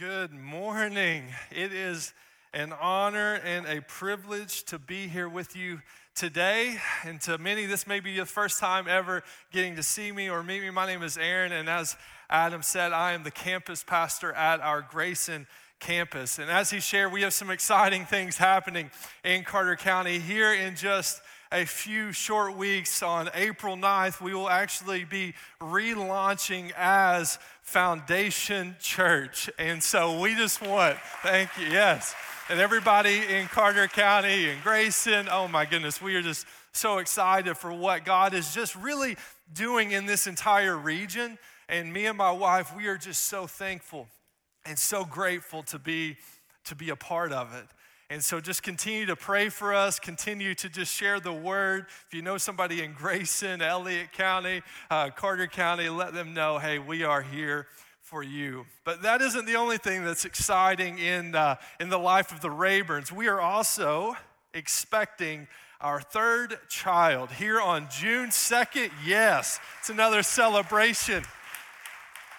Good morning. It is an honor and a privilege to be here with you today. And to many, this may be the first time ever getting to see me or meet me. My name is Aaron, and as Adam said, I am the campus pastor at our Grayson campus. And as he shared, we have some exciting things happening in Carter County here in just a few short weeks on April 9th, we will actually be relaunching as Foundation Church. And so we just want, thank you, yes. And everybody in Carter County and Grayson, oh my goodness, we are just so excited for what God is just really doing in this entire region. And me and my wife, we are just so thankful and so grateful to be to be a part of it. And so just continue to pray for us, continue to just share the word. If you know somebody in Grayson, Elliott County, uh, Carter County, let them know, hey, we are here for you. But that isn't the only thing that's exciting in, uh, in the life of the Rayburns. We are also expecting our third child here on June 2nd. Yes, it's another celebration.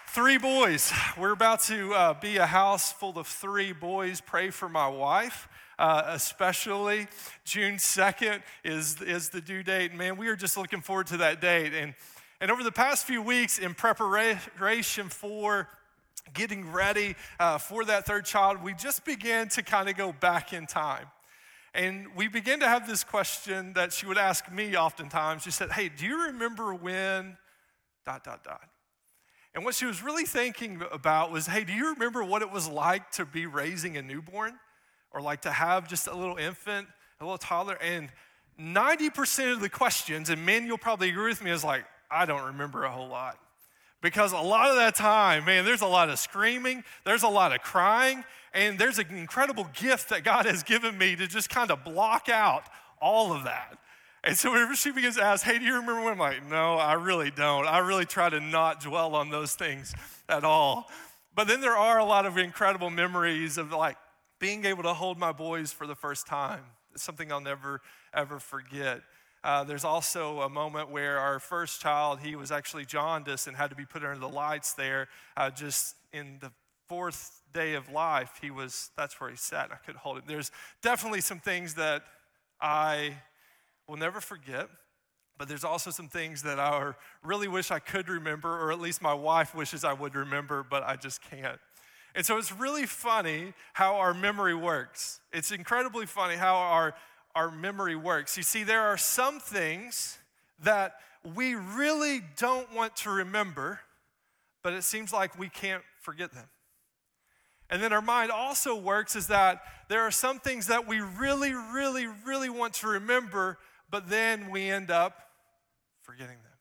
Three boys. We're about to uh, be a house full of three boys. Pray for my wife uh, especially. June 2nd is, is the due date. Man, we are just looking forward to that date. And, and over the past few weeks, in preparation for getting ready uh, for that third child, we just began to kind of go back in time. And we began to have this question that she would ask me oftentimes. She said, Hey, do you remember when dot, dot, dot? And what she was really thinking about was, Hey, do you remember what it was like to be raising a newborn? Or like to have just a little infant, a little toddler. And 90% of the questions, and men, you'll probably agree with me, is like, I don't remember a whole lot. Because a lot of that time, man, there's a lot of screaming, there's a lot of crying, and there's an incredible gift that God has given me to just kind of block out all of that. And so whenever she begins to ask, hey, do you remember when? I'm like, no, I really don't. I really try to not dwell on those things at all. But then there are a lot of incredible memories of like being able to hold my boys for the first time. It's something I'll never, ever forget. Uh, there's also a moment where our first child, he was actually jaundiced and had to be put under the lights there. Uh, just in the fourth day of life, he was, that's where he sat. I could hold him. There's definitely some things that I will never forget. But there's also some things that I really wish I could remember, or at least my wife wishes I would remember, but I just can't. And so it's really funny how our memory works. It's incredibly funny how our, our memory works. You see, there are some things that we really don't want to remember, but it seems like we can't forget them. And then our mind also works is that there are some things that we really, really, really want to remember, but then we end up forgetting them.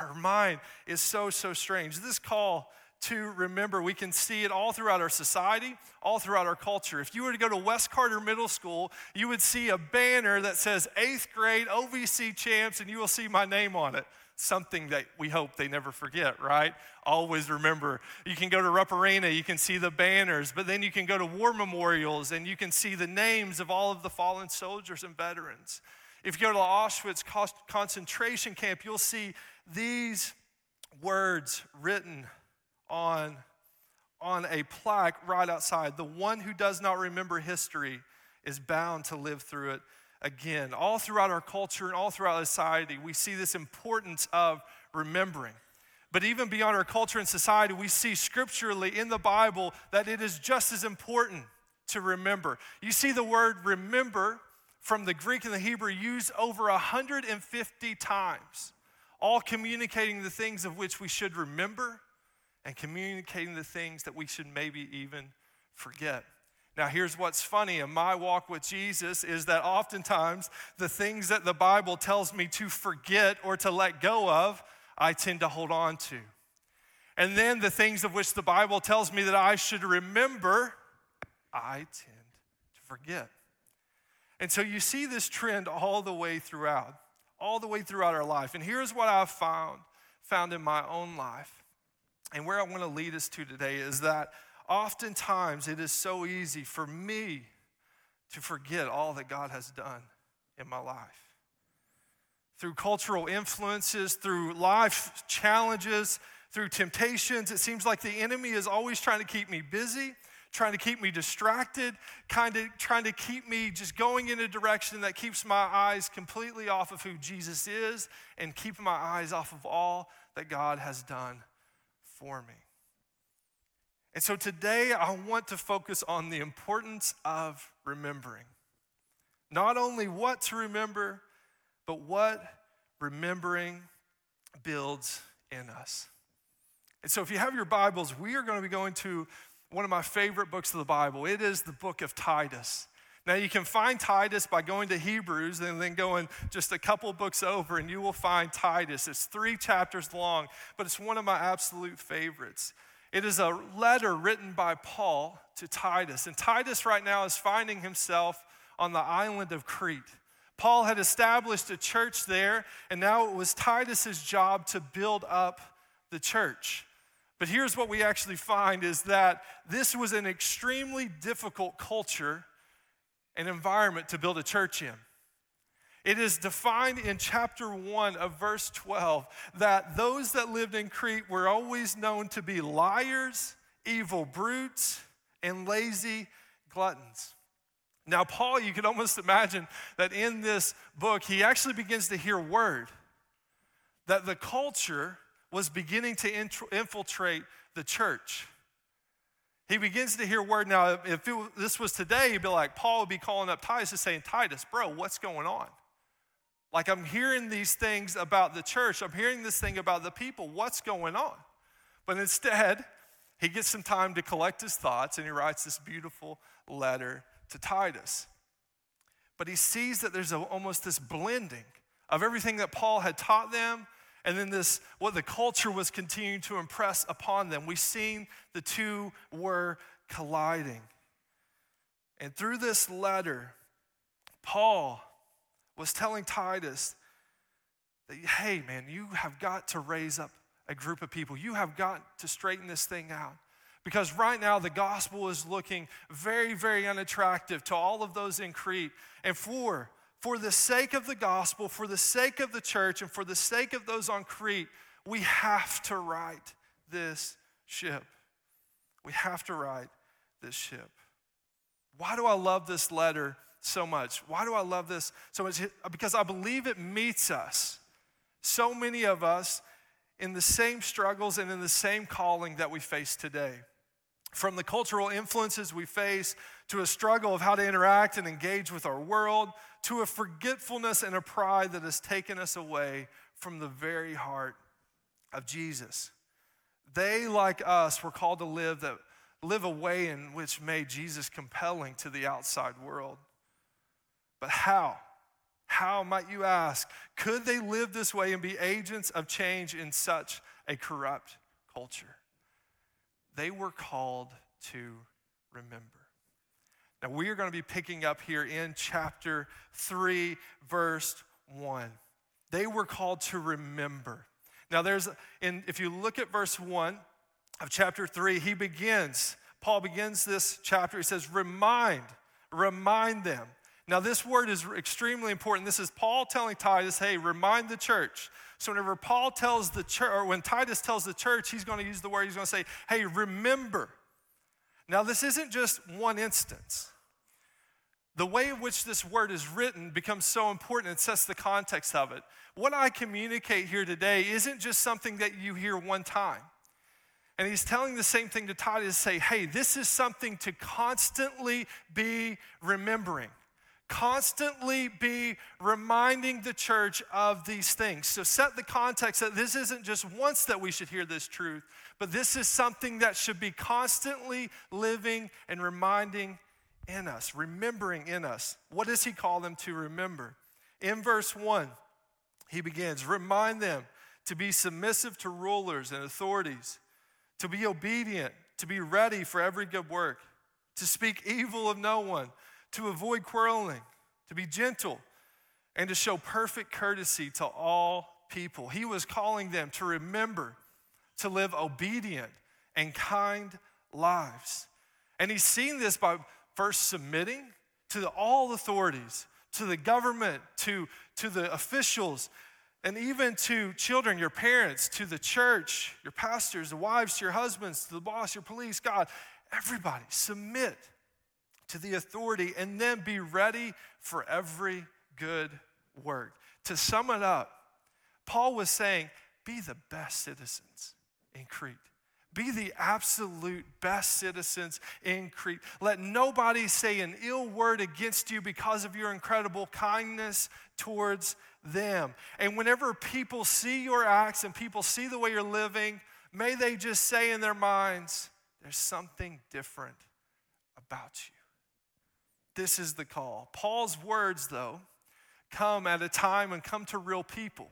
Our mind is so, so strange. This call to remember. We can see it all throughout our society, all throughout our culture. If you were to go to West Carter Middle School, you would see a banner that says eighth grade OVC champs, and you will see my name on it. Something that we hope they never forget, right? Always remember. You can go to Rupp Arena, you can see the banners, but then you can go to war memorials and you can see the names of all of the fallen soldiers and veterans. If you go to the Auschwitz concentration camp, you'll see these words written on, on a plaque right outside. The one who does not remember history is bound to live through it again. All throughout our culture and all throughout society, we see this importance of remembering. But even beyond our culture and society, we see scripturally in the Bible that it is just as important to remember. You see the word remember from the Greek and the Hebrew used over 150 times, all communicating the things of which we should remember and communicating the things that we should maybe even forget. Now, here's what's funny in my walk with Jesus is that oftentimes the things that the Bible tells me to forget or to let go of, I tend to hold on to. And then the things of which the Bible tells me that I should remember, I tend to forget. And so you see this trend all the way throughout, all the way throughout our life. And here's what I've found, found in my own life and where I want to lead us to today is that oftentimes it is so easy for me to forget all that God has done in my life. Through cultural influences, through life challenges, through temptations, it seems like the enemy is always trying to keep me busy, trying to keep me distracted, kind of trying to keep me just going in a direction that keeps my eyes completely off of who Jesus is and keeping my eyes off of all that God has done for me. And so today I want to focus on the importance of remembering. Not only what to remember, but what remembering builds in us. And so, if you have your Bibles, we are going to be going to one of my favorite books of the Bible. It is the book of Titus. Now, you can find Titus by going to Hebrews and then going just a couple books over, and you will find Titus. It's three chapters long, but it's one of my absolute favorites. It is a letter written by Paul to Titus, and Titus right now is finding himself on the island of Crete. Paul had established a church there, and now it was Titus's job to build up the church. But here's what we actually find is that this was an extremely difficult culture and environment to build a church in. It is defined in chapter 1 of verse 12 that those that lived in Crete were always known to be liars, evil brutes, and lazy gluttons. Now, Paul, you could almost imagine that in this book, he actually begins to hear word that the culture was beginning to infiltrate the church. He begins to hear word. Now, if it, this was today, he'd be like, Paul would be calling up Titus and saying, Titus, bro, what's going on? Like, I'm hearing these things about the church. I'm hearing this thing about the people. What's going on? But instead, he gets some time to collect his thoughts and he writes this beautiful letter to Titus. But he sees that there's a, almost this blending of everything that Paul had taught them and then this what the culture was continuing to impress upon them. We've seen the two were colliding. And through this letter, Paul was telling Titus that, hey, man, you have got to raise up a group of people. You have got to straighten this thing out. Because right now, the gospel is looking very, very unattractive to all of those in Crete. And for, for the sake of the gospel, for the sake of the church, and for the sake of those on Crete, we have to right this ship. We have to right this ship. Why do I love this letter so much? Why do I love this so much? Because I believe it meets us, so many of us, in the same struggles and in the same calling that we face today. From the cultural influences we face to a struggle of how to interact and engage with our world, to a forgetfulness and a pride that has taken us away from the very heart of Jesus. They, like us, were called to live, that, live a way in which made Jesus compelling to the outside world. But how? How, might you ask? Could they live this way and be agents of change in such a corrupt culture? They were called to remember. Now, we are going to be picking up here in chapter 3, verse 1. They were called to remember. Now, there's, in, if you look at verse 1 of chapter 3, he begins, Paul begins this chapter, he says, Remind, remind them. Now, this word is extremely important. This is Paul telling Titus, hey, remind the church. So, whenever Paul tells the church, or when Titus tells the church, he's going to use the word, he's going to say, hey, remember. Now, this isn't just one instance. The way in which this word is written becomes so important It sets the context of it. What I communicate here today isn't just something that you hear one time. And he's telling the same thing to Titus say, hey, this is something to constantly be remembering constantly be reminding the church of these things. So set the context that this isn't just once that we should hear this truth, but this is something that should be constantly living and reminding in us, remembering in us. What does he call them to remember? In verse 1, he begins remind them to be submissive to rulers and authorities, to be obedient, to be ready for every good work, to speak evil of no one to avoid quarreling, to be gentle, and to show perfect courtesy to all people. He was calling them to remember to live obedient and kind lives. And he's seen this by first submitting to the, all authorities, to the government, to, to the officials, and even to children, your parents, to the church, your pastors, the wives, to your husbands, to the boss, your police, God Everybody, submit to the authority and then be ready for every good work. To sum it up, Paul was saying, be the best citizens in Crete. Be the absolute best citizens in Crete. Let nobody say an ill word against you because of your incredible kindness towards them. And whenever people see your acts and people see the way you're living, may they just say in their minds, there's something different about you. This is the call. Paul's words, though, come at a time and come to real people.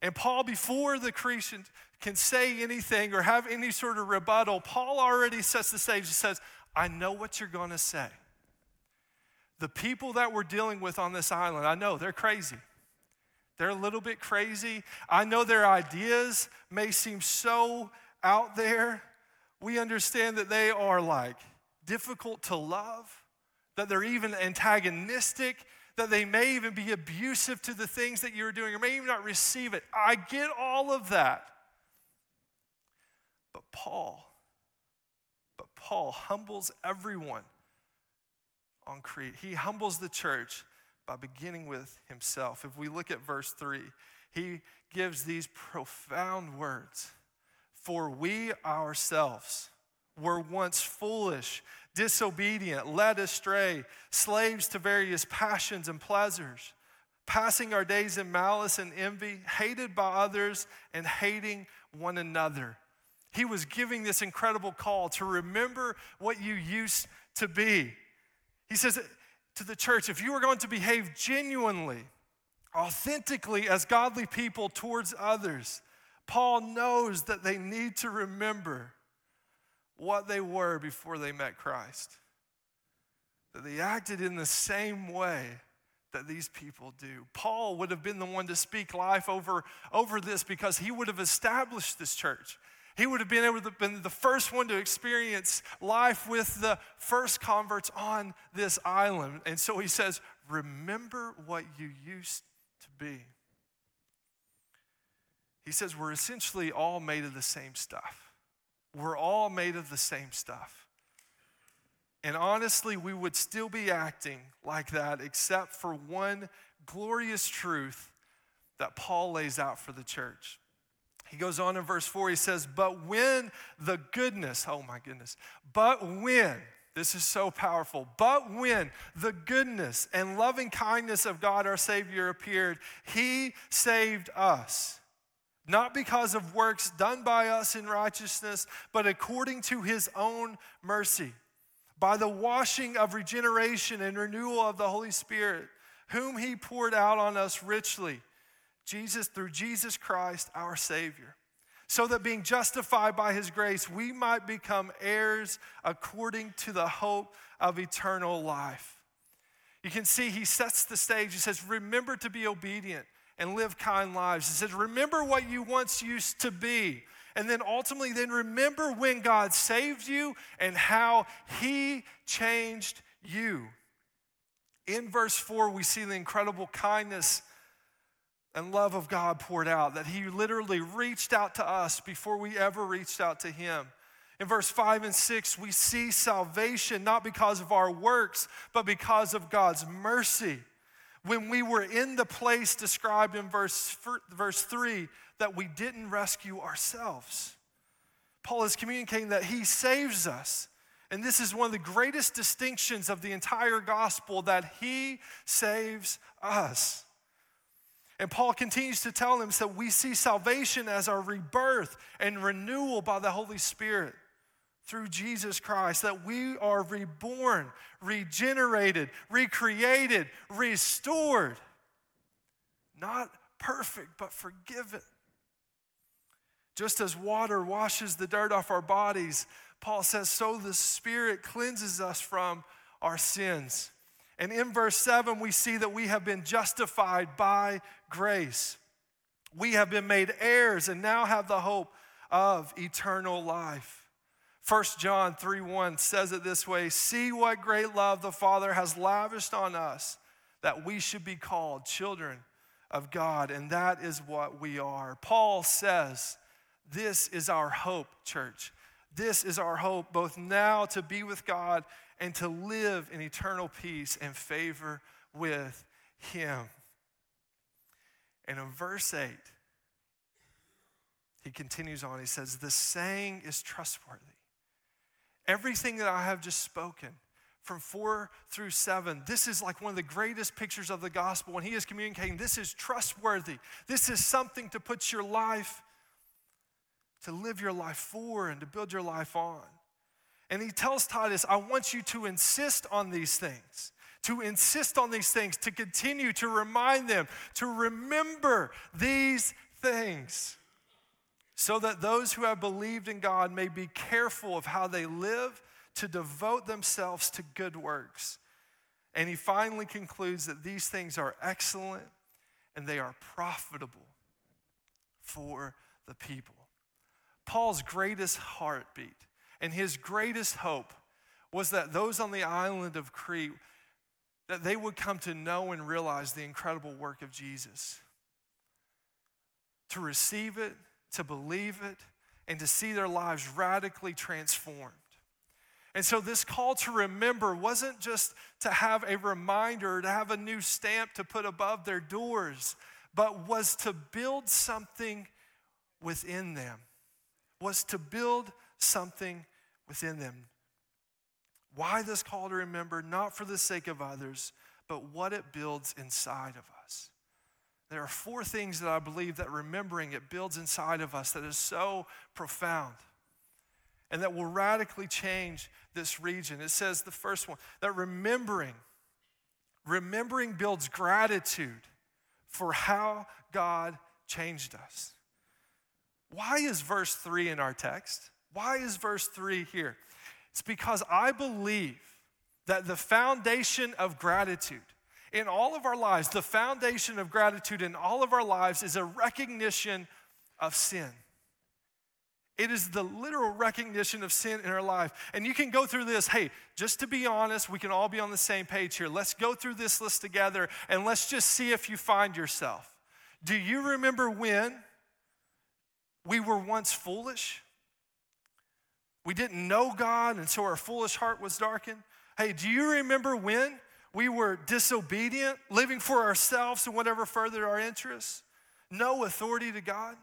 And Paul, before the Cretans can say anything or have any sort of rebuttal, Paul already sets the stage and says, I know what you're going to say. The people that we're dealing with on this island, I know they're crazy. They're a little bit crazy. I know their ideas may seem so out there. We understand that they are like difficult to love, that they're even antagonistic, that they may even be abusive to the things that you're doing or may even not receive it. I get all of that. But Paul, but Paul humbles everyone on Crete. He humbles the church by beginning with himself. If we look at verse 3, he gives these profound words For we ourselves were once foolish, disobedient, led astray, slaves to various passions and pleasures, passing our days in malice and envy, hated by others, and hating one another. He was giving this incredible call to remember what you used to be. He says, to the church if you are going to behave genuinely, authentically as godly people towards others, Paul knows that they need to remember what they were before they met Christ. That they acted in the same way that these people do. Paul would have been the one to speak life over, over this because he would have established this church. He would have been able to been the first one to experience life with the first converts on this island. And so he says, remember what you used to be. He says, we're essentially all made of the same stuff. We're all made of the same stuff. And honestly, we would still be acting like that except for one glorious truth that Paul lays out for the church. He goes on in verse 4, he says, But when the goodness, oh my goodness, but when, this is so powerful, but when the goodness and loving kindness of God our Savior appeared, he saved us. Not because of works done by us in righteousness, but according to his own mercy, by the washing of regeneration and renewal of the Holy Spirit, whom he poured out on us richly Jesus, through Jesus Christ, our Savior, so that being justified by His grace, we might become heirs according to the hope of eternal life. You can see he sets the stage. He says, Remember to be obedient and live kind lives. He says, Remember what you once used to be. And then ultimately, then remember when God saved you and how He changed you. In verse 4, we see the incredible kindness and love of God poured out, that He literally reached out to us before we ever reached out to Him. In verse 5 and 6, we see salvation not because of our works, but because of God's mercy. When we were in the place described in verse, verse 3, that we didn't rescue ourselves. Paul is communicating that he saves us. And this is one of the greatest distinctions of the entire gospel that he saves us. And Paul continues to tell them that we see salvation as our rebirth and renewal by the Holy Spirit through Jesus Christ, that we are reborn, regenerated, recreated, restored. Not perfect, but forgiven. Just as water washes the dirt off our bodies, Paul says, so the Spirit cleanses us from our sins. And in verse 7, we see that we have been justified by grace. We have been made heirs and now have the hope of eternal life. 1 John 3 1 says it this way See what great love the Father has lavished on us, that we should be called children of God, and that is what we are. Paul says, This is our hope, church, This is our hope, both now to be with God and to live in eternal peace and favor with Him. And in verse 8, he continues on. He says, The saying is trustworthy. Everything that I have just spoken, from four through seven, this is like one of the greatest pictures of the gospel when he is communicating. This is trustworthy. This is something to put your life, to live your life for, and to build your life on. And he tells Titus, I want you to insist on these things, to insist on these things, to continue to remind them, to remember these things, so that those who have believed in God may be careful of how they live to devote themselves to good works. And he finally concludes that these things are excellent and they are profitable for the people. Paul's greatest heartbeat and his greatest hope was that those on the island of Crete that they would come to know and realize the incredible work of Jesus. To receive it, to believe it, and to see their lives radically transformed. And so, this call to remember wasn't just to have a reminder, to have a new stamp to put above their doors, but was to build something within them, was to build something within them. Why this call to remember? Not for the sake of others, but what it builds inside of us. There are four things that I believe that remembering it builds inside of us that is so profound and that will radically change this region. It says the first one that remembering, remembering builds gratitude for how God changed us. Why is verse 3 in our text? Why is verse 3 here? It's because I believe that the foundation of gratitude in all of our lives, the foundation of gratitude in all of our lives is a recognition of sin. It is the literal recognition of sin in our life. And you can go through this. Hey, just to be honest, we can all be on the same page here. Let's go through this list together and let's just see if you find yourself. Do you remember when we were once foolish? We didn't know God, and so our foolish heart was darkened. Hey, do you remember when we were disobedient, living for ourselves and whatever furthered our interests? No authority to God?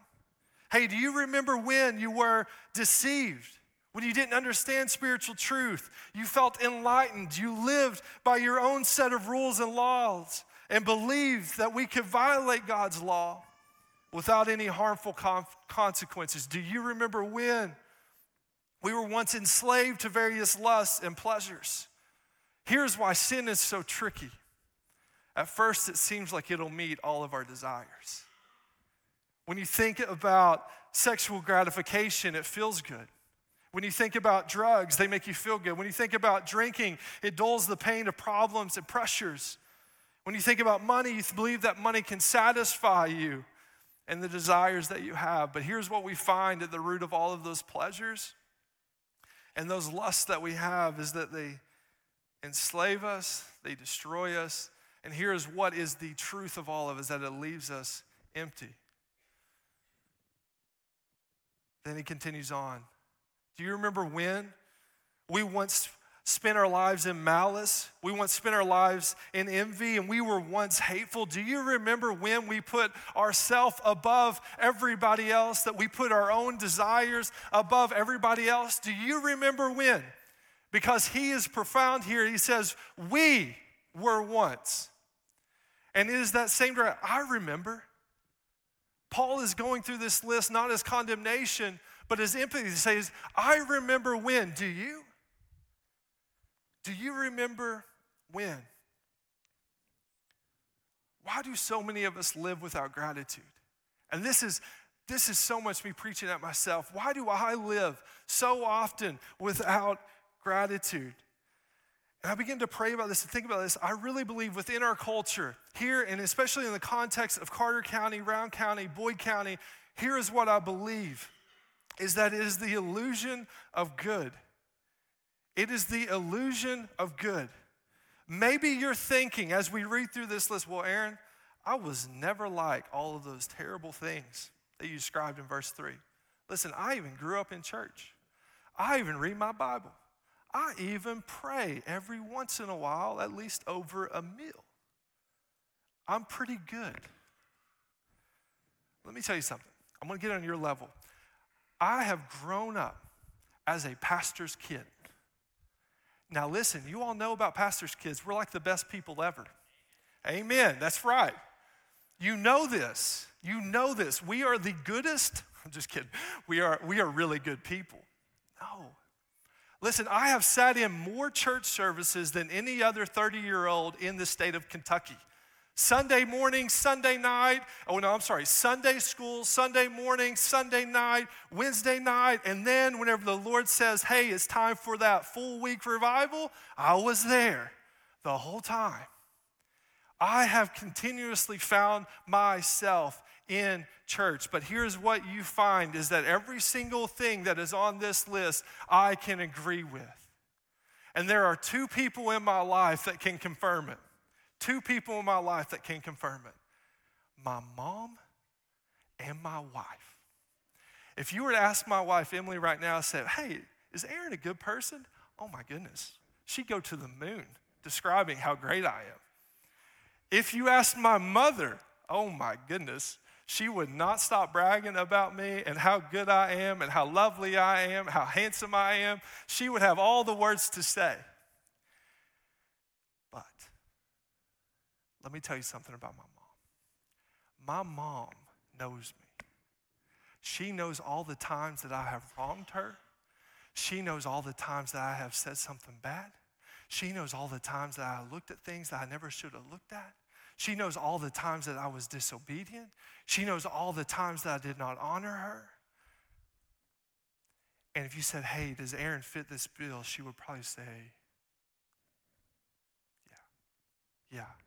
Hey, do you remember when you were deceived? When you didn't understand spiritual truth? You felt enlightened. You lived by your own set of rules and laws and believed that we could violate God's law without any harmful consequences. Do you remember when we were once enslaved to various lusts and pleasures? Here's why sin is so tricky. At first, it seems like it'll meet all of our desires. When you think about sexual gratification, it feels good. When you think about drugs, they make you feel good. When you think about drinking, it dulls the pain of problems and pressures. When you think about money, you believe that money can satisfy you and the desires that you have. But here's what we find at the root of all of those pleasures and those lusts that we have is that they enslave us, they destroy us. And here's what is the truth of all of is that it leaves us empty. Then he continues on. Do you remember when we once spent our lives in malice? We once spent our lives in envy and we were once hateful. Do you remember when we put ourselves above everybody else, that we put our own desires above everybody else? Do you remember when? Because he is profound here. He says, We were once. And it is that same. I remember. Paul is going through this list not as condemnation, but as empathy. He says, I remember when. Do you? Do you remember when? Why do so many of us live without gratitude? And this is this is so much me preaching at myself. Why do I live so often without gratitude? And I begin to pray about this and think about this. I really believe within our culture, here and especially in the context of Carter County, Rowan County, Boyd County, here is what I believe is that it is the illusion of good. It is the illusion of good. Maybe you're thinking as we read through this list, well, Aaron, I was never like all of those terrible things that you described in verse 3. Listen, I even grew up in church. I even read my Bible. I even pray every once in a while, at least over a meal. I'm pretty good. Let me tell you something. I'm going to get on your level. I have grown up as a pastor's kid. Now, listen, you all know about pastor's kids. We're like the best people ever. Amen. That's right. You know this. You know this. We are the goodest. I'm just kidding. We are, we are really good people. No. Listen, I have sat in more church services than any other 30 year old in the state of Kentucky. Sunday morning, Sunday night, oh no, I'm sorry, Sunday school, Sunday morning, Sunday night, Wednesday night, and then whenever the Lord says, hey, it's time for that full week revival, I was there the whole time. I have continuously found myself in church. But here's what you find is that every single thing that is on this list, I can agree with. And there are two people in my life that can confirm it. Two people in my life that can confirm it my mom and my wife. If you were to ask my wife, Emily, right now, I said, hey, is Aaron a good person? Oh my goodness. She'd go to the moon describing how great I am. If you asked my mother, oh my goodness, she would not stop bragging about me and how good I am and how lovely I am, how handsome I am. She would have all the words to say. Let me tell you something about my mom. My mom knows me. She knows all the times that I have wronged her. She knows all the times that I have said something bad. She knows all the times that I looked at things that I never should have looked at. She knows all the times that I was disobedient. She knows all the times that I did not honor her. And if you said, hey, does Aaron fit this bill? She would probably say, yeah, yeah.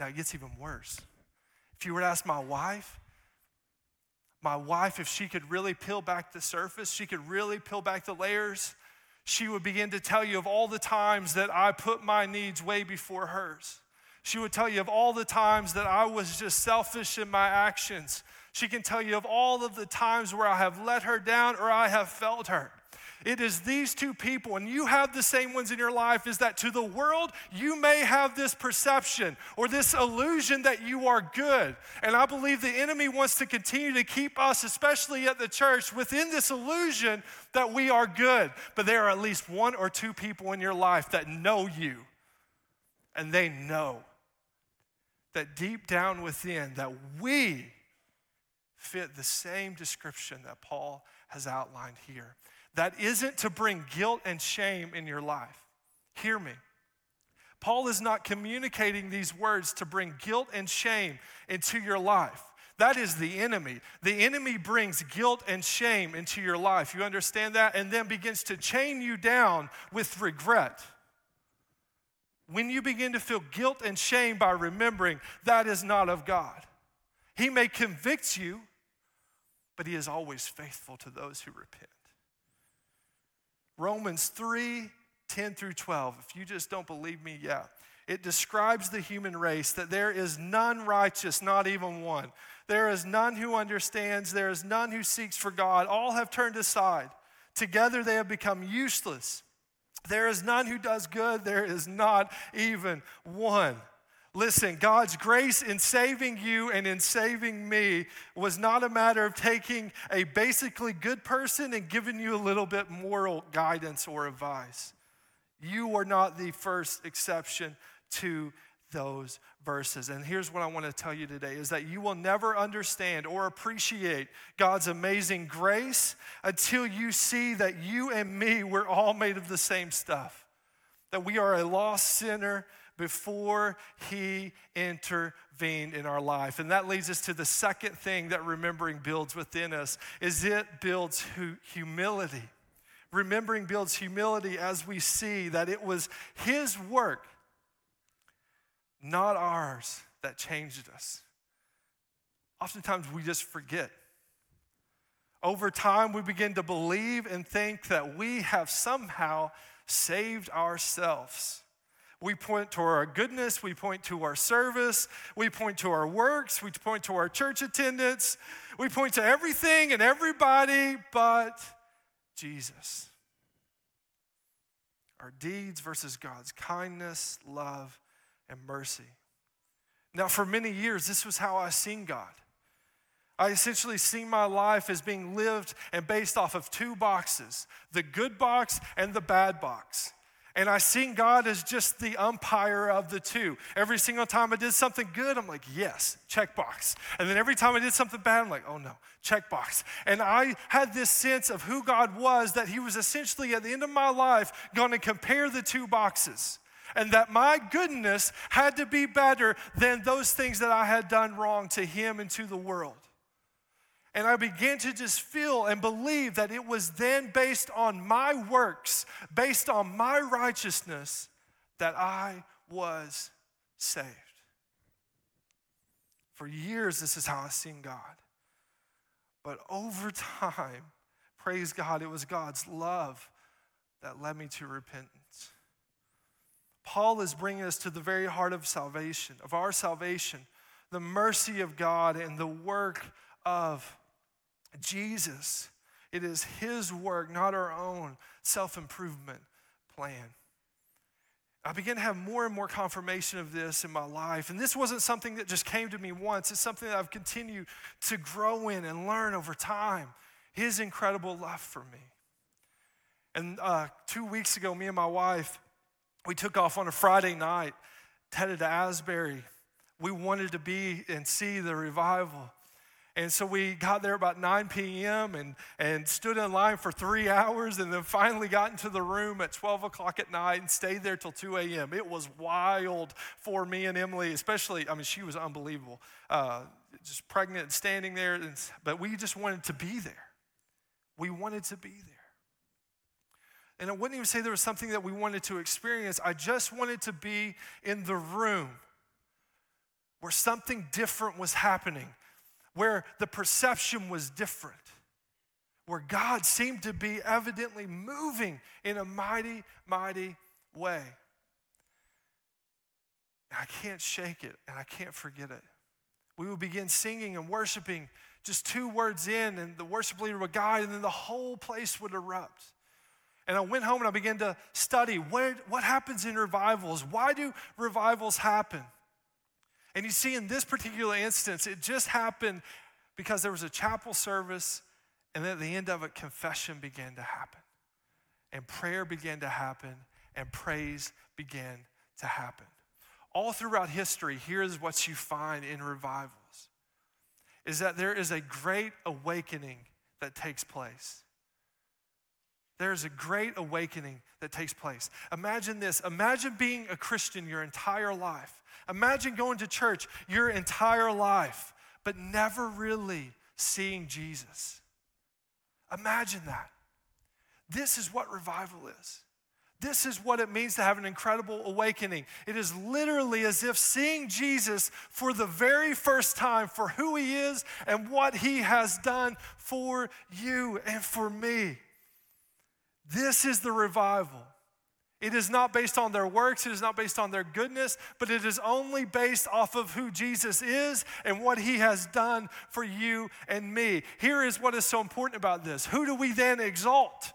Now it gets even worse. If you were to ask my wife, my wife, if she could really peel back the surface, she could really peel back the layers, she would begin to tell you of all the times that I put my needs way before hers. She would tell you of all the times that I was just selfish in my actions. She can tell you of all of the times where I have let her down or I have failed her. It is these two people, and you have the same ones in your life, is that to the world, you may have this perception or this illusion that you are good. And I believe the enemy wants to continue to keep us, especially at the church, within this illusion that we are good. But there are at least one or two people in your life that know you, and they know that deep down within that we fit the same description that Paul has outlined here. That isn't to bring guilt and shame in your life. Hear me. Paul is not communicating these words to bring guilt and shame into your life. That is the enemy. The enemy brings guilt and shame into your life. You understand that? And then begins to chain you down with regret. When you begin to feel guilt and shame by remembering, that is not of God. He may convict you, but He is always faithful to those who repent. Romans 3 10 through 12. If you just don't believe me, yeah. It describes the human race that there is none righteous, not even one. There is none who understands, there is none who seeks for God. All have turned aside. Together they have become useless. There is none who does good, there is not even one. Listen, God's grace in saving you and in saving me was not a matter of taking a basically good person and giving you a little bit moral guidance or advice. You are not the first exception to those verses. And here's what I want to tell you today is that you will never understand or appreciate God's amazing grace until you see that you and me we're all made of the same stuff. That we are a lost sinner before he intervened in our life. And that leads us to the second thing that remembering builds within us is it builds humility. Remembering builds humility as we see that it was his work, not ours, that changed us. Oftentimes we just forget. Over time, we begin to believe and think that we have somehow saved ourselves. We point to our goodness, we point to our service, we point to our works, we point to our church attendance, we point to everything and everybody but Jesus. our deeds versus God's kindness, love, and mercy. Now, for many years, this was how I seen God. I essentially seen my life as being lived and based off of two boxes the good box and the bad box. And I seen God as just the umpire of the two. Every single time I did something good, I'm like, yes, check box. And then every time I did something bad, I'm like, oh no, check box. And I had this sense of who God was that He was essentially at the end of my life going to compare the two boxes and that my goodness had to be better than those things that I had done wrong to him and to the world. And I began to just feel and believe that it was then based on my works, based on my righteousness, that I was saved. For years, this is how I've seen God. But over time, praise God, it was God's love that led me to repentance. Paul is bringing us to the very heart of salvation, of our salvation, the mercy of God and the work of Jesus. It is His work, not our own self improvement plan. I began to have more and more confirmation of this in my life. And this wasn't something that just came to me once, it's something that I've continued to grow in and learn over time. His incredible love for me. And uh, two weeks ago, me and my wife, we took off on a Friday night, headed to Asbury. We wanted to be and see the revival. And so we got there about 9 p.m. And, and stood in line for three hours and then finally got into the room at 12 o'clock at night and stayed there till 2 a.m. It was wild for me and Emily, especially, I mean, she was unbelievable. Uh, just pregnant and standing there. And, but we just wanted to be there. We wanted to be there. And I wouldn't even say there was something that we wanted to experience. I just wanted to be in the room where something different was happening, where the perception was different, where God seemed to be evidently moving in a mighty, mighty way. I can't shake it and I can't forget it. We would begin singing and worshiping just two words in, and the worship leader would guide, and then the whole place would erupt. And I went home and I began to study what, what happens in revivals? Why do revivals happen? And you see, in this particular instance, it just happened because there was a chapel service, and at the end of it, confession began to happen, and prayer began to happen, and praise began to happen. All throughout history, here's what you find in revivals is that there is a great awakening that takes place. There's a great awakening that takes place. Imagine this imagine being a Christian your entire life. Imagine going to church your entire life, but never really seeing Jesus. Imagine that. This is what revival is. This is what it means to have an incredible awakening. It is literally as if seeing Jesus for the very first time for who he is and what he has done for you and for me. This is the revival. It is not based on their works, it is not based on their goodness, but it is only based off of who Jesus is and what he has done for you and me. Here is what is so important about this. Who do we then exalt?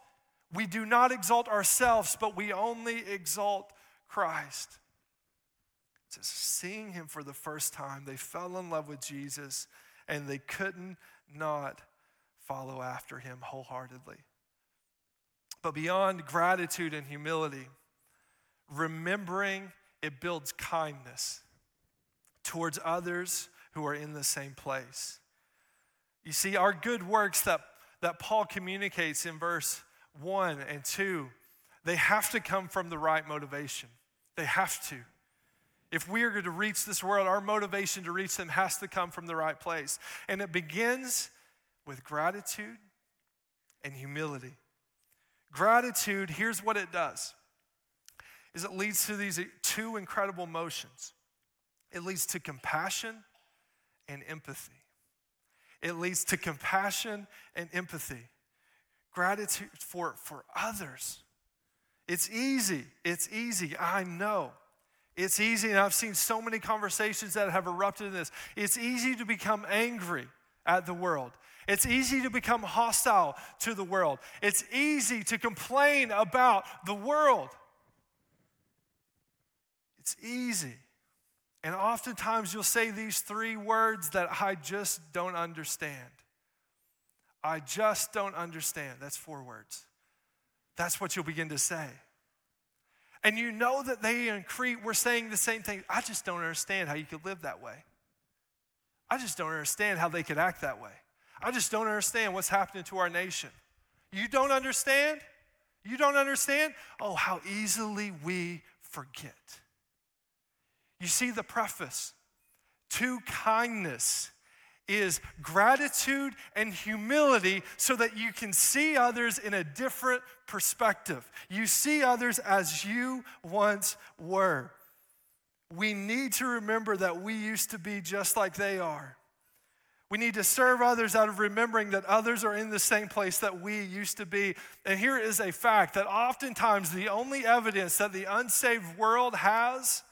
We do not exalt ourselves, but we only exalt Christ. Just seeing him for the first time, they fell in love with Jesus and they couldn't not follow after him wholeheartedly. But beyond gratitude and humility, remembering it builds kindness towards others who are in the same place. You see, our good works that, that Paul communicates in verse 1 and 2, they have to come from the right motivation. They have to. If we are going to reach this world, our motivation to reach them has to come from the right place. And it begins with gratitude and humility. Gratitude, here's what it does. Is it leads to these two incredible emotions. It leads to compassion and empathy. It leads to compassion and empathy. Gratitude for, for others. It's easy. It's easy. I know. It's easy, and I've seen so many conversations that have erupted in this. It's easy to become angry at the world. It's easy to become hostile to the world. It's easy to complain about the world. It's easy. And oftentimes you'll say these three words that I just don't understand. I just don't understand. That's four words. That's what you'll begin to say. And you know that they in Crete were saying the same thing. I just don't understand how you could live that way. I just don't understand how they could act that way. I just don't understand what's happening to our nation. You don't understand? You don't understand? Oh, how easily we forget. You see the preface to kindness is gratitude and humility so that you can see others in a different perspective. You see others as you once were. We need to remember that we used to be just like they are. We need to serve others out of remembering that others are in the same place that we used to be. And here is a fact that oftentimes the only evidence that the unsaved world has,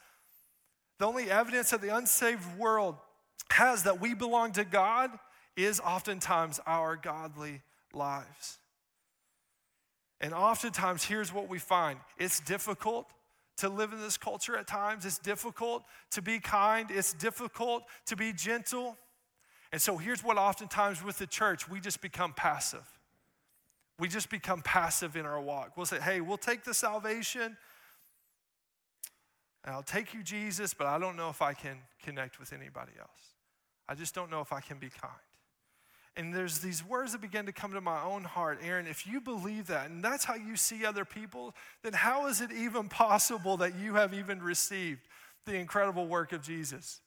the only evidence that the unsaved world has that we belong to God is oftentimes our godly lives. And oftentimes, here's what we find it's difficult to live in this culture at times, it's difficult to be kind, it's difficult to be gentle. And so, here's what oftentimes with the church, we just become passive. We just become passive in our walk. We'll say, hey, we'll take the salvation. And I'll take you, Jesus, but I don't know if I can connect with anybody else. I just don't know if I can be kind. And there's these words that begin to come to my own heart. Aaron, if you believe that and that's how you see other people, then how is it even possible that you have even received the incredible work of Jesus?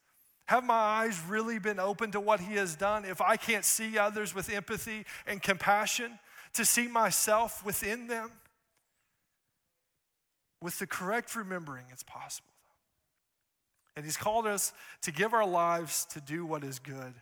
Have my eyes really been open to what he has done if I can't see others with empathy and compassion, to see myself within them? With the correct remembering, it's possible. And He's called us to give our lives to do what is good.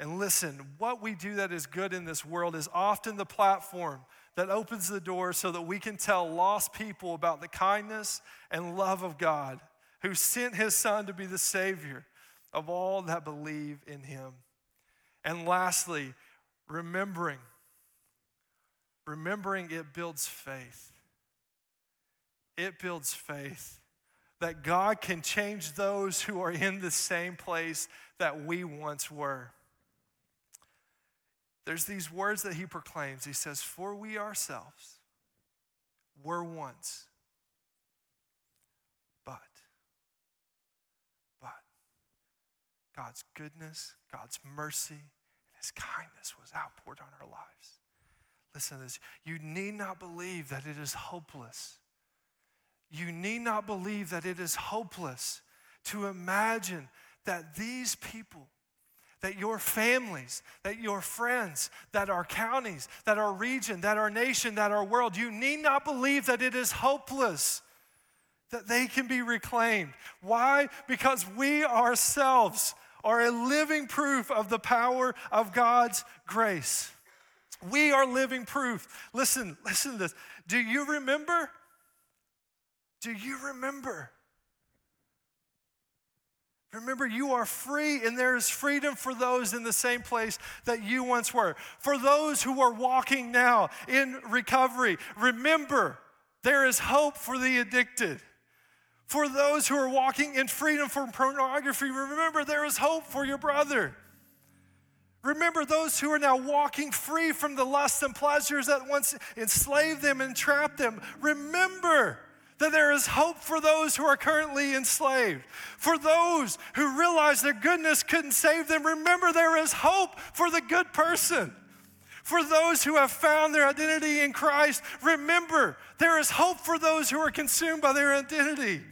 And listen, what we do that is good in this world is often the platform that opens the door so that we can tell lost people about the kindness and love of God who sent His Son to be the Savior of all that believe in Him. And lastly, remembering. Remembering it builds faith. It builds faith that God can change those who are in the same place that we once were. There's these words that he proclaims. He says, For we ourselves were once, but, but, God's goodness, God's mercy, and his kindness was outpoured on our lives. Listen to this. You need not believe that it is hopeless you need not believe that it is hopeless to imagine that these people, that your families, that your friends, that our counties, that our region, that our nation, that our world, you need not believe that it is hopeless that they can be reclaimed. Why? Because we ourselves are a living proof of the power of God's grace. We are living proof. Listen, listen to this. Do you remember do you remember? Remember, you are free, and there is freedom for those in the same place that you once were. For those who are walking now in recovery, remember, there is hope for the addicted. For those who are walking in freedom from pornography, remember, there is hope for your brother. Remember those who are now walking free from the lusts and pleasures that once enslaved them and trapped them. Remember, that there is hope for those who are currently enslaved. For those who realize their goodness couldn't save them, remember there is hope for the good person. For those who have found their identity in Christ, remember there is hope for those who are consumed by their identity.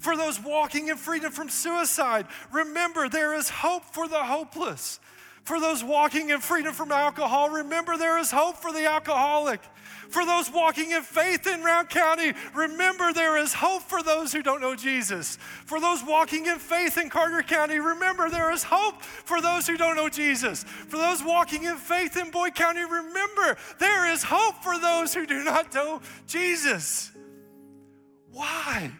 For those walking in freedom from suicide, remember there is hope for the hopeless. For those walking in freedom from alcohol, remember there is hope for the alcoholic. For those walking in faith in Rowan County, remember there is hope for those who don't know Jesus. For those walking in faith in Carter County, remember there is hope for those who don't know Jesus. For those walking in faith in Boyd County, remember there is hope for those who do not know Jesus. Why?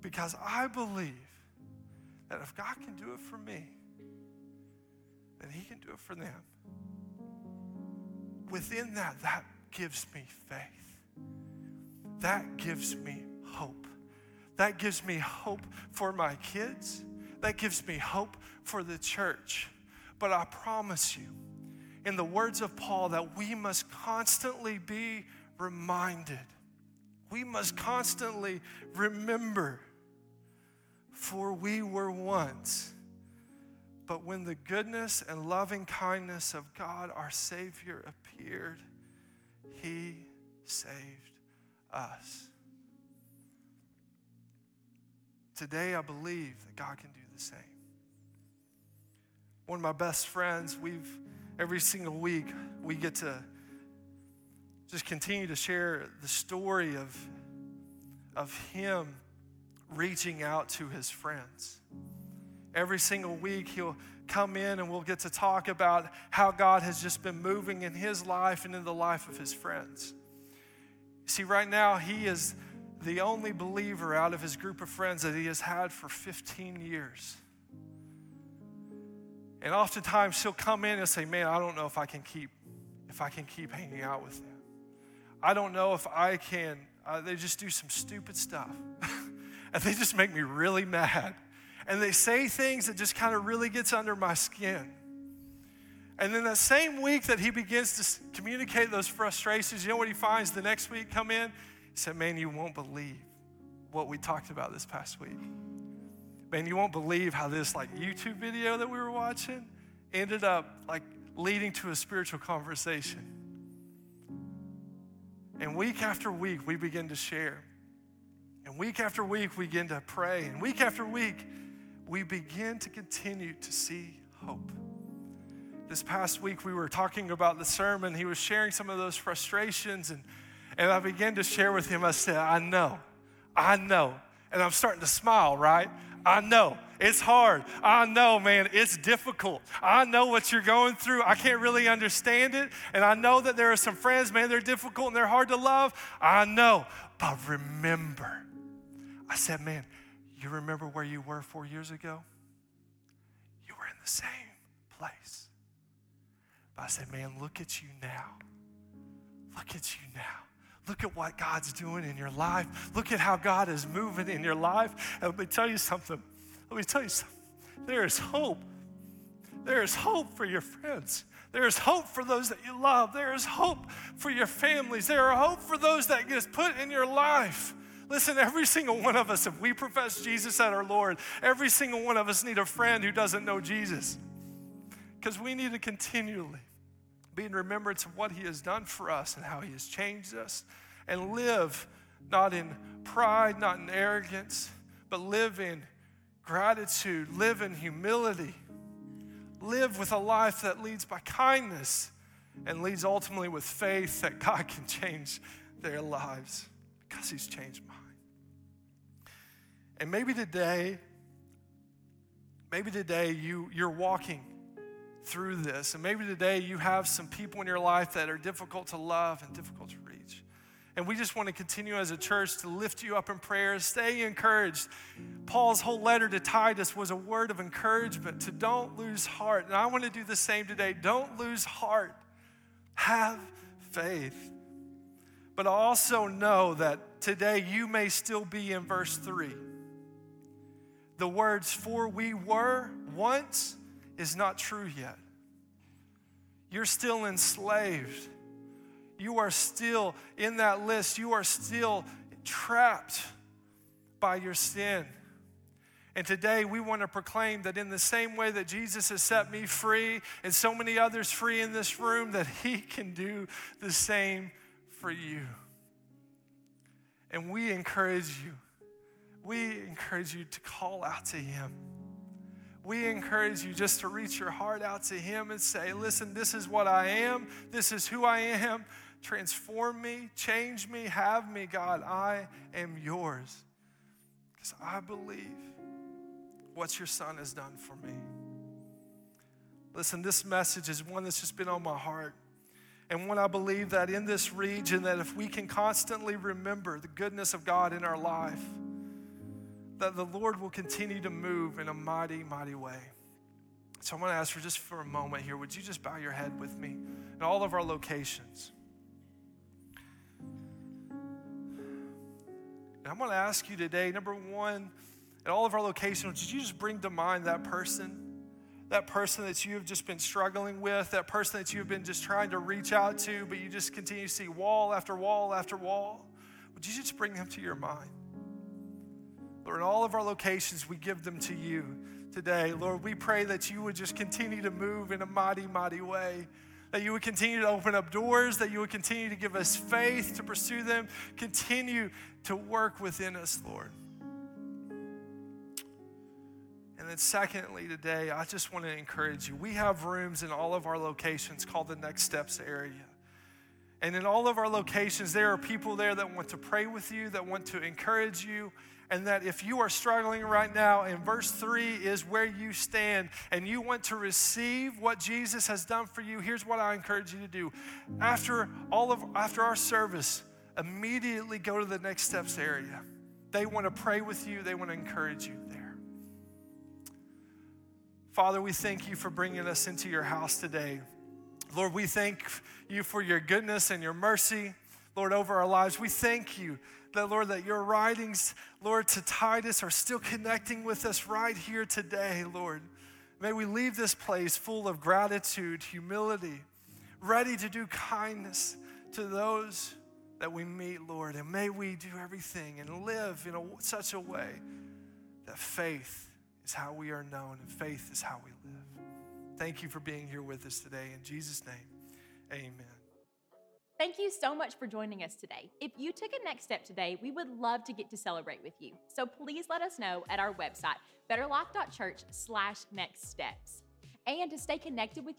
Because I believe that if God can do it for me, then He can do it for them. Within that, that gives me faith. that gives me hope. That gives me hope for my kids. That gives me hope for the church. But I promise you, in the words of Paul, that we must constantly be reminded. We must constantly remember, for we were once. But when the goodness and loving kindness of God, our Savior, appeared, He saved us. Today, I believe that God can do the same. One of my best friends, we've every single week we get to just continue to share the story of, of him reaching out to his friends. Every single week, he'll come in and we'll get to talk about how God has just been moving in his life and in the life of his friends. See, right now, he is the only believer out of his group of friends that he has had for 15 years. And oftentimes he'll come in and say, Man, I don't know if I can keep if I can keep hanging out with them. I don't know if I can. Uh, they just do some stupid stuff. and they just make me really mad. And they say things that just kind of really gets under my skin. And then that same week that he begins to communicate those frustrations, you know what he finds the next week come in? He said, Man, you won't believe what we talked about this past week. Man, you won't believe how this like YouTube video that we were watching ended up like leading to a spiritual conversation. And week after week, we begin to share. And week after week, we begin to pray. And week after week, we begin to continue to see hope. This past week, we were talking about the sermon. He was sharing some of those frustrations and and I began to share with him, I said, I know, I know. And I'm starting to smile, right? I know. It's hard. I know, man, it's difficult. I know what you're going through. I can't really understand it. And I know that there are some friends, man, they're difficult and they're hard to love. I know. But remember, I said, man, you remember where you were four years ago? You were in the same place. But I said, man, look at you now. Look at you now. Look at what God's doing in your life. Look at how God is moving in your life. And let me tell you something. Let me tell you something. There is hope. There is hope for your friends. There is hope for those that you love. There is hope for your families. There are hope for those that gets put in your life. Listen, every single one of us, if we profess Jesus as our Lord, every single one of us need a friend who doesn't know Jesus. Because we need to continually be in remembrance of what He has done for us and how He has changed us, and live not in pride, not in arrogance, but live in gratitude, live in humility, live with a life that leads by kindness and leads ultimately with faith that God can change their lives because He's changed mine. And maybe today, maybe today you, you're walking through this. And maybe today you have some people in your life that are difficult to love and difficult to reach. And we just want to continue as a church to lift you up in prayer. Stay encouraged. Paul's whole letter to Titus was a word of encouragement to don't lose heart. And I want to do the same today. Don't lose heart. Have faith. But I also know that today you may still be in verse 3. The words, for we were once is not true yet. You're still enslaved. You are still in that list. You are still trapped by your sin. And today we want to proclaim that in the same way that Jesus has set me free and so many others free in this room, that He can do the same for you. And we encourage you, we encourage you to call out to Him we encourage you just to reach your heart out to Him and say, Listen, this is what I am, this is who I am. Transform me, change me, have me, God. I am yours. Because I believe what your Son has done for me. Listen, this message is one that's just been on my heart. And when I believe that in this region, that if we can constantly remember the goodness of God in our life, that the Lord will continue to move in a mighty, mighty way. So I'm going to ask for just for a moment here, would you just bow your head with me in all of our locations? And I'm going to ask you today, number one, at all of our locations, did you just bring to mind that person? That person that you have just been struggling with, that person that you have been just trying to reach out to, but you just continue to see wall after wall after wall? Would you just bring them to your mind? Lord, in all of our locations, we give them to you today. Lord, we pray that you would just continue to move in a mighty, mighty way. That you would continue to open up doors, that you would continue to give us faith to pursue them, continue to work within us, Lord. And then, secondly, today, I just want to encourage you. We have rooms in all of our locations called the Next Steps area. And in all of our locations, there are people there that want to pray with you, that want to encourage you, and that if you are struggling right now, and verse 3 is where you stand, and you want to receive what Jesus has done for you, here's what I encourage you to do. After all of after our service, immediately go to the next steps area. They want to pray with you, they want to encourage you. Father, we thank you for bringing us into your house today. Lord, we thank you for your goodness and your mercy, Lord, over our lives. We thank you that, Lord, that your writings, Lord, to Titus are still connecting with us right here today, Lord. May we leave this place full of gratitude, humility, ready to do kindness to those that we meet, Lord. And may we do everything and live in a, such a way that faith is how we are known and faith is how we live. Thank you for being here with us today. In Jesus' name, amen. Thank you so much for joining us today. If you took a next step today, we would love to get to celebrate with you. So please let us know at our website, betterlife.church slash next steps. And to stay connected with